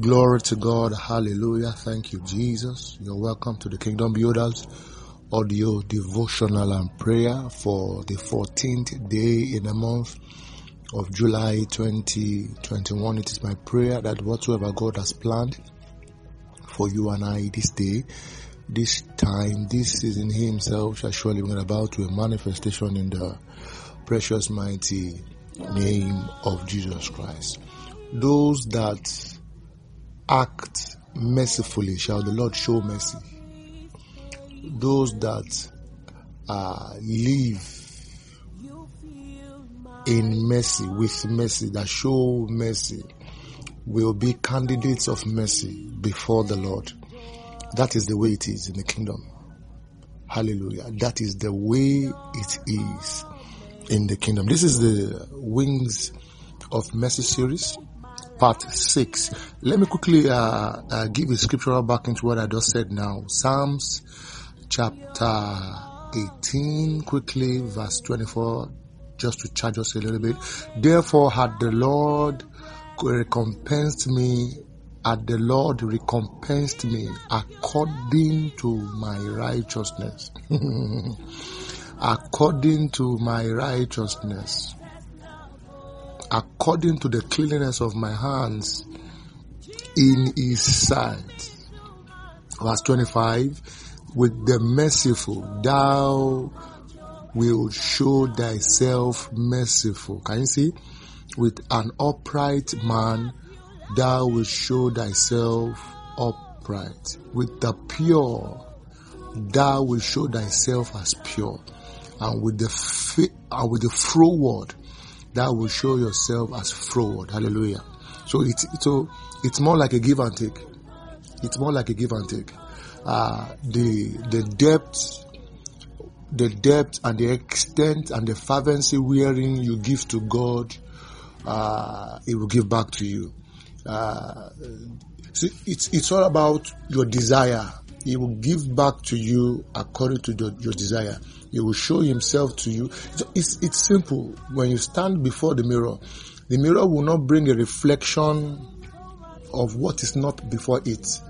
Glory to God. Hallelujah. Thank you, Jesus. You're welcome to the Kingdom Builders audio devotional and prayer for the 14th day in the month of July 2021. It is my prayer that whatsoever God has planned for you and I this day, this time, this season, Himself shall surely bring about to a manifestation in the precious, mighty name of Jesus Christ. Those that act mercifully shall the Lord show mercy. Those that uh, live in mercy, with mercy, that show mercy, will be candidates of mercy before the Lord. That is the way it is in the kingdom. Hallelujah. That is the way it is in the kingdom. This is the Wings of Mercy series, part 6. Let me quickly uh, uh, give a scriptural back into what I just said now. Psalms chapter 18, quickly, verse 24, just to charge us a little bit. Therefore had the Lord recompensed me, had the Lord recompensed me according to my righteousness. according to my righteousness. According to the cleanliness of my hands in his sight. Verse 25 with the merciful, thou wilt show thyself merciful. Can you see? With an upright man, thou wilt show thyself upright. With the pure, thou wilt show thyself as pure. And with the and with the froward, thou will show yourself as froward. Hallelujah. So it's so it's more like a give and take. It's more like a give and take uh, the the depth the depth and the extent and the fervency wherein you give to God, uh, it will give back to you. Uh, see, it's it's all about your desire. He will give back to you according to the, your desire. He will show Himself to you. It's it's simple. When you stand before the mirror, the mirror will not bring a reflection of what is not before it.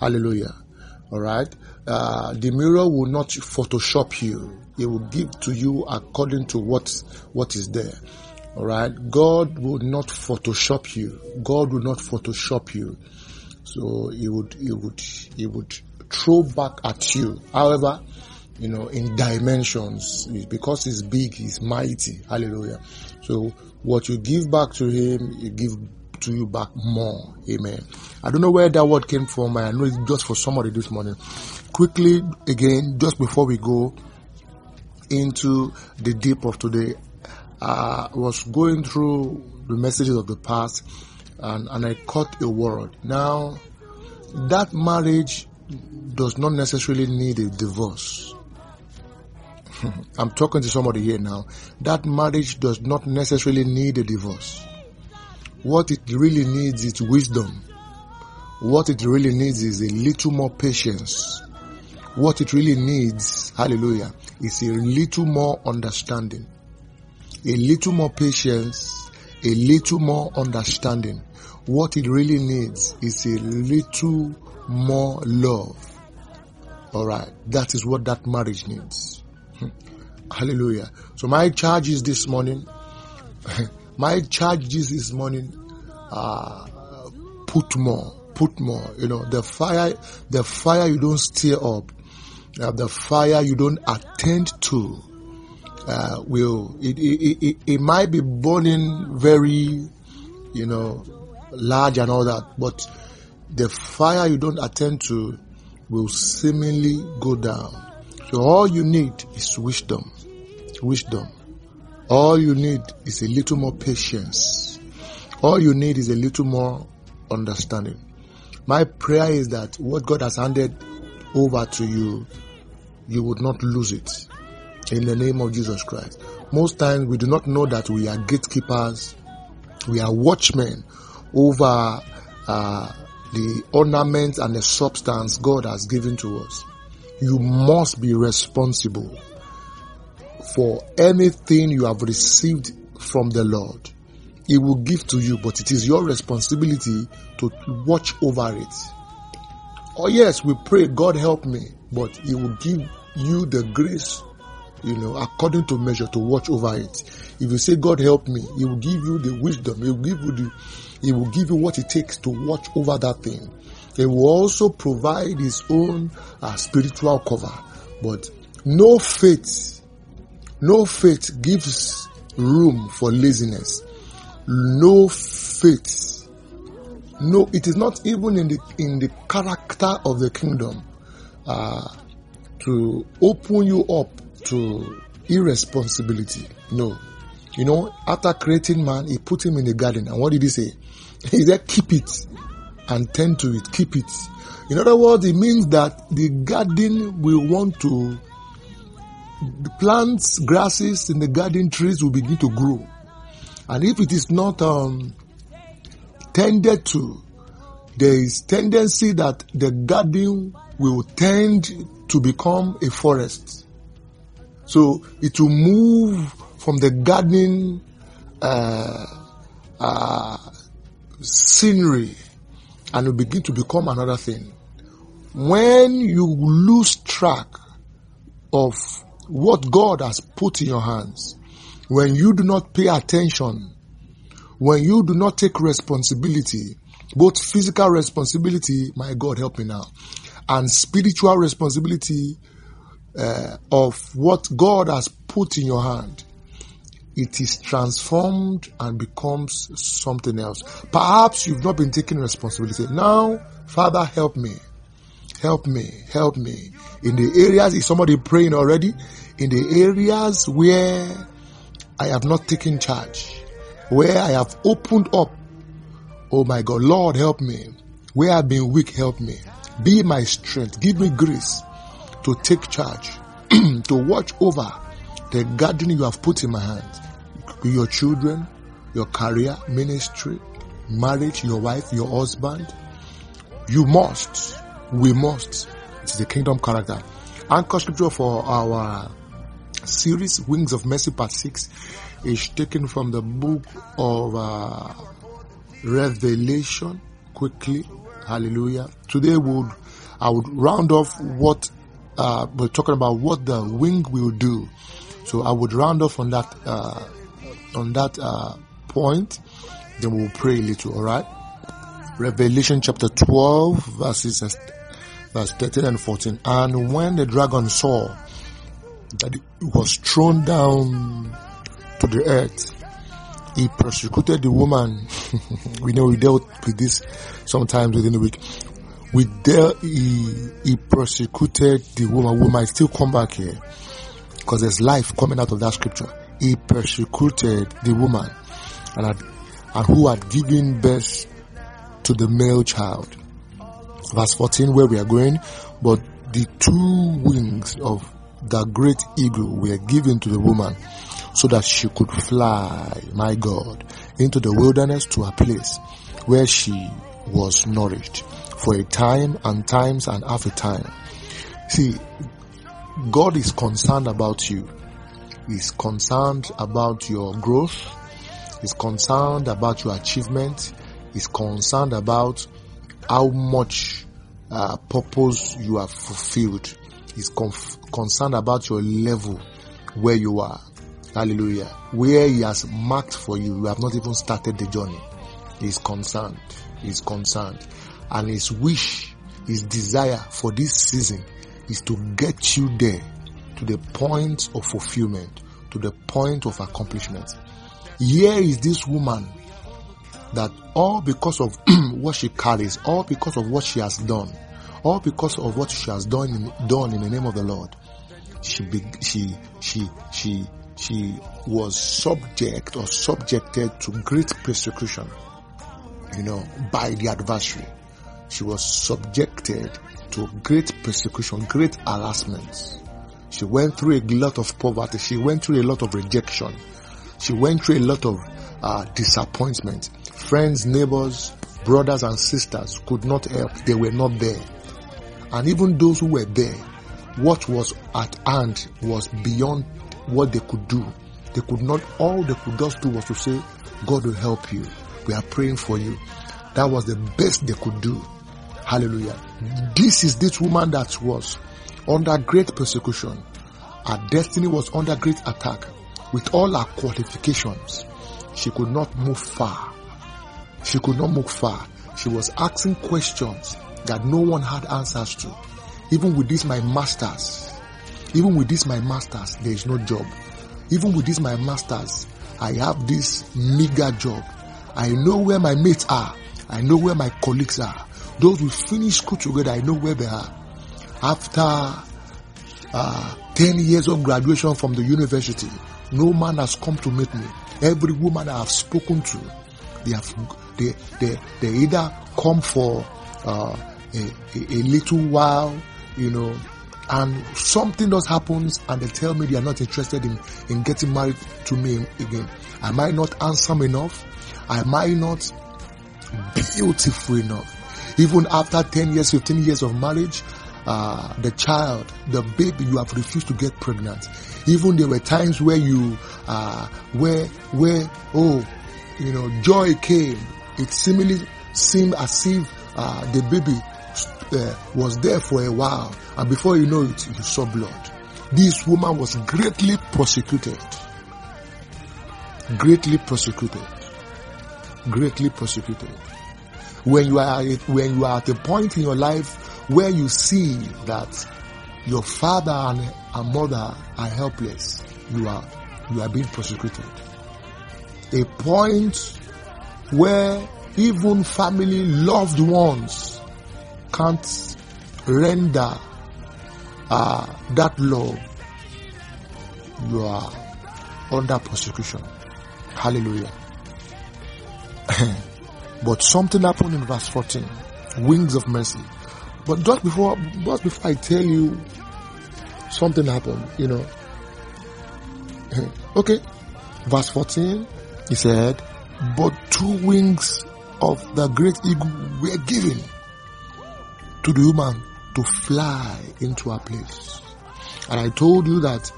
Hallelujah. All right. Uh, the mirror will not Photoshop you. It will give to you according to what, what is there. All right. God will not Photoshop you. God will not Photoshop you. So he would, he would, he would throw back at you. However, you know, in dimensions, because he's big, he's mighty. Hallelujah. So what you give back to him, you give to you back more. Amen. I don't know where that word came from. I know it's just for somebody this morning. Quickly, again, just before we go into the deep of today, I was going through the messages of the past and, and I caught a word. Now, that marriage does not necessarily need a divorce. I'm talking to somebody here now. That marriage does not necessarily need a divorce. What it really needs is wisdom. What it really needs is a little more patience. What it really needs, hallelujah, is a little more understanding. A little more patience, a little more understanding. What it really needs is a little more love. Alright, that is what that marriage needs. Hallelujah. So my charge is this morning, my charge is this morning, uh, put more, put more. You know, the fire, the fire you don't stir up, uh, the fire you don't attend to, uh, will, it, it, it, it might be burning very, you know, large and all that, but the fire you don't attend to will seemingly go down. So all you need is wisdom. Wisdom. All you need is a little more patience. All you need is a little more understanding. My prayer is that what God has handed over to you, you would not lose it. In the name of Jesus Christ. Most times we do not know that we are gatekeepers, we are watchmen over uh, the ornaments and the substance God has given to us. You must be responsible for anything you have received from the Lord. He will give to you, but it is your responsibility to watch over it. Oh, yes, we pray, God help me, but He will give you the grace, you know, according to measure to watch over it. If you say, God help me, He will give you the wisdom, He will give you the, He will give you what it takes to watch over that thing. He will also provide His own uh, spiritual cover. But no faith, no faith gives room for laziness. No faith. No, it is not even in the in the character of the kingdom uh, to open you up to irresponsibility. No. You know, after creating man, he put him in the garden. And what did he say? He said, keep it and tend to it. Keep it. In other words, it means that the garden will want to, the plants, grasses in the garden trees will begin to grow. And if it is not um, tended to, there is tendency that the garden will tend to become a forest. So it will move from the garden uh, uh, scenery and will begin to become another thing. When you lose track of what God has put in your hands, when you do not pay attention, when you do not take responsibility, both physical responsibility, my God help me now, and spiritual responsibility uh, of what God has put in your hand, it is transformed and becomes something else. Perhaps you've not been taking responsibility. Now, Father, help me. Help me. Help me. In the areas, is somebody praying already? In the areas where I have not taken charge, where I have opened up. Oh my God, Lord, help me. Where I've been weak, help me. Be my strength. Give me grace to take charge, to watch over the garden you have put in my hands. Your children, your career, ministry, marriage, your wife, your husband. You must, we must. It is the kingdom character. Anchor scripture for our series, Wings of Mercy, part 6, is taken from the book of uh, Revelation. Quickly, hallelujah. Today, would I would round off what uh, we're talking about, what the wing will do. So I would round off on that uh, on that uh, point. Then we'll pray a little. All right. Revelation chapter 12, verses verse 13 and 14. And when the dragon saw that it was thrown down to the earth, he persecuted the woman. we know we dealt with this sometimes within the week. We dealt, he, he persecuted the woman. We might still come back here because there's life coming out of that scripture. He persecuted the woman and, had, and who had given birth to the male child. Verse 14 where we are going, but the two wings of the great eagle were given to the woman so that she could fly, my God, into the wilderness to a place where she was nourished for a time and times and half a time. See, God is concerned about you. He's concerned about your growth. He's concerned about your achievement. He's concerned about how much uh, purpose you have fulfilled. He's conf- concerned about your level where you are. Hallelujah. Where he has marked for you, you have not even started the journey. He's concerned. He's concerned. And his wish, his desire for this season is to get you there to the point of fulfillment, to the point of accomplishment. Here is this woman that all because of what she carries, all because of what she has done, all because of what she has done in, done in the name of the Lord, she be, she she she she was subject or subjected to great persecution, you know, by the adversary. She was subjected to great persecution, great harassment. She went through a lot of poverty. She went through a lot of rejection. She went through a lot of uh, disappointment. Friends, neighbors, brothers and sisters could not help. They were not there. And even those who were there, what was at hand was beyond what they could do. They could not, all they could just do was to say, God will help you. We are praying for you. That was the best they could do. Hallelujah. This is this woman that was under great persecution. Her destiny was under great attack. With all her qualifications, she could not move far. She could not move far. She was asking questions that no one had answers to. Even with this, my masters, even with this, my masters, there is no job. Even with this, my masters, I have this meager job. I know where my mates are. I know where my colleagues are. Those who finish school together, I know where they are. After uh, 10 years of graduation from the university, no man has come to meet me. Every woman I have spoken to, they have they they, they either come for uh, a, a, little while, you know, and something does happens and they tell me they are not interested in, in getting married to me again. I might not handsome enough. I might not beautiful enough. Even after 10 years, 15 years of marriage, uh, the child, the baby, you have refused to get pregnant. Even there were times where you, uh, where, where, oh, you know, joy came. It seemingly seemed as if uh, the baby uh, was there for a while, and before you know it, you saw blood. This woman was greatly prosecuted. Greatly prosecuted. Greatly prosecuted. When you are when you are at a point in your life where you see that your father and, and mother are helpless, you are you are being prosecuted. A point where even family loved ones can't render uh, that love, you are under persecution. Hallelujah. but something happened in verse 14. Wings of mercy. But just before, just before I tell you something happened, you know. okay. Verse 14, he said, but two wings of the great eagle were given to the woman to fly into a place. And I told you that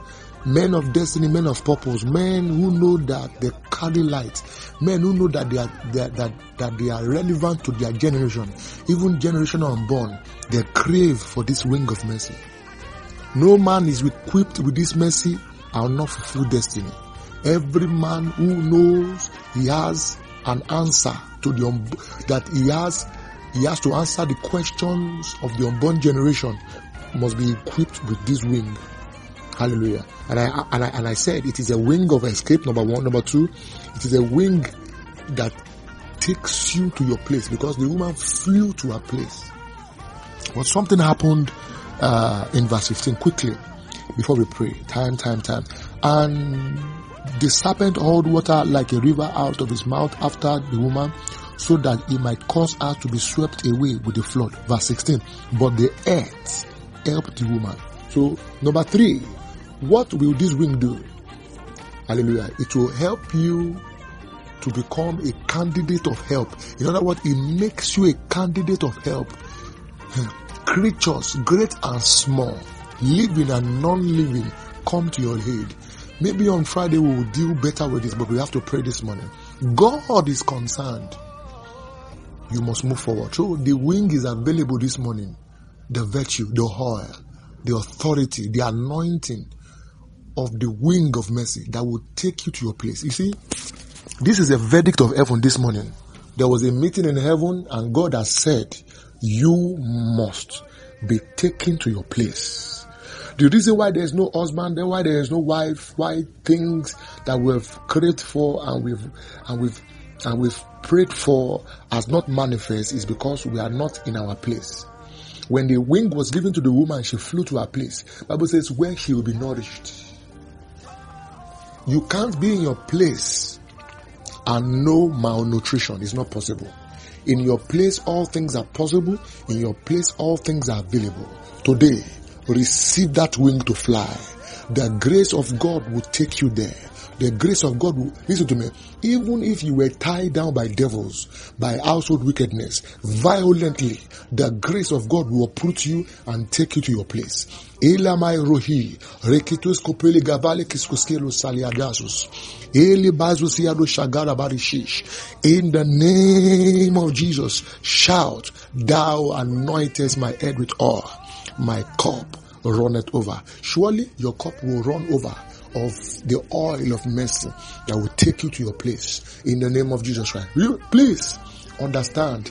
men of destiny, men of purpose, men who know that they carry light, men who know that they are, that, that they are relevant to their generation, even generation unborn, they crave for this wing of mercy. No man is equipped with this mercy and will not fulfill destiny. Every man who knows he has an answer to the un- that he has he has to answer the questions of the unborn generation must be equipped with this wing. Hallelujah. And I, and I, and I said it is a wing of escape. Number one. Number two, it is a wing that takes you to your place because the woman flew to her place. But something happened, uh, in verse 15 quickly before we pray. Time, time, time. And the serpent hauled water like a river out of his mouth after the woman so that he might cause her to be swept away with the flood. Verse 16. But the earth helped the woman. So, number three, what will this wing do? Hallelujah. It will help you to become a candidate of help. In other words, it makes you a candidate of help. Hmm. Creatures, great and small, living and non-living, come to your aid. Maybe on Friday we will deal better with this, but we have to pray this morning. God is concerned. You must move forward. So the wing is available this morning. The virtue, the oil, the authority, the anointing of the wing of mercy that will take you to your place. You see, this is a verdict of heaven this morning. There was a meeting in heaven and God has said, you must be taken to your place. The reason why there is no husband, why there is no wife, why things that we've prayed for and we've and we've and we've prayed for has not manifest is because we are not in our place. When the wing was given to the woman, she flew to her place. Bible says where she will be nourished. You can't be in your place and no malnutrition. It's not possible. In your place, all things are possible. In your place, all things are available. Today, receive that wing to fly. The grace of God will take you there. The grace of God will, listen to me, even if you were tied down by devils, by household wickedness, violently, the grace of God will uproot you and take you to your place. Elamai rohi, rekitus kopeli gavale kiskuskelo saliagasus, eli bazusiado shagara barishish. In the name of Jesus, shout, thou anointest my head with oil, my cup runneth over. Surely your cup will run over of the oil of mercy that will take you to your place in the name of Jesus Christ. Please understand,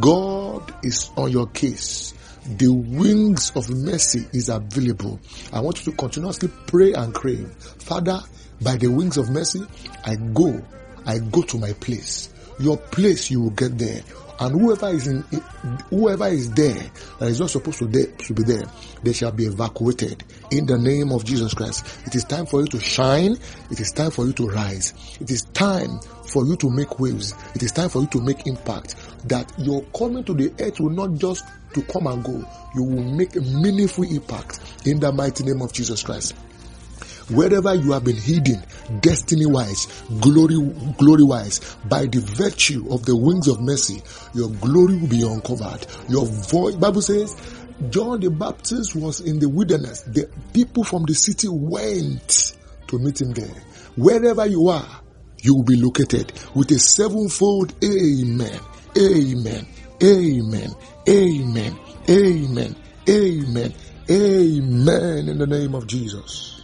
God is on your case. The wings of mercy is available. I want you to continuously pray and crave. Father, by the wings of mercy, I go. I go to my place. Your place, you will get there and whoever is in whoever is there that is not supposed to, there, to be there they shall be evacuated. In the name of jesus christ it is time for you to shine. It is time for you to rise. It is time for you to make waves. It is time for you to make impact. That your coming to the earth will not just to come and go. You will make a meaningful impact. In the mighty name of jesus christ wherever you have been hidden destiny wise glory glory wise by the virtue of the wings of mercy your glory will be uncovered. Your voice bible says john the baptist was in the wilderness. The people from the city went to meet him there. Wherever you are you will be located with a sevenfold amen. Amen. Amen. Amen. Amen. Amen. Amen. In the name of jesus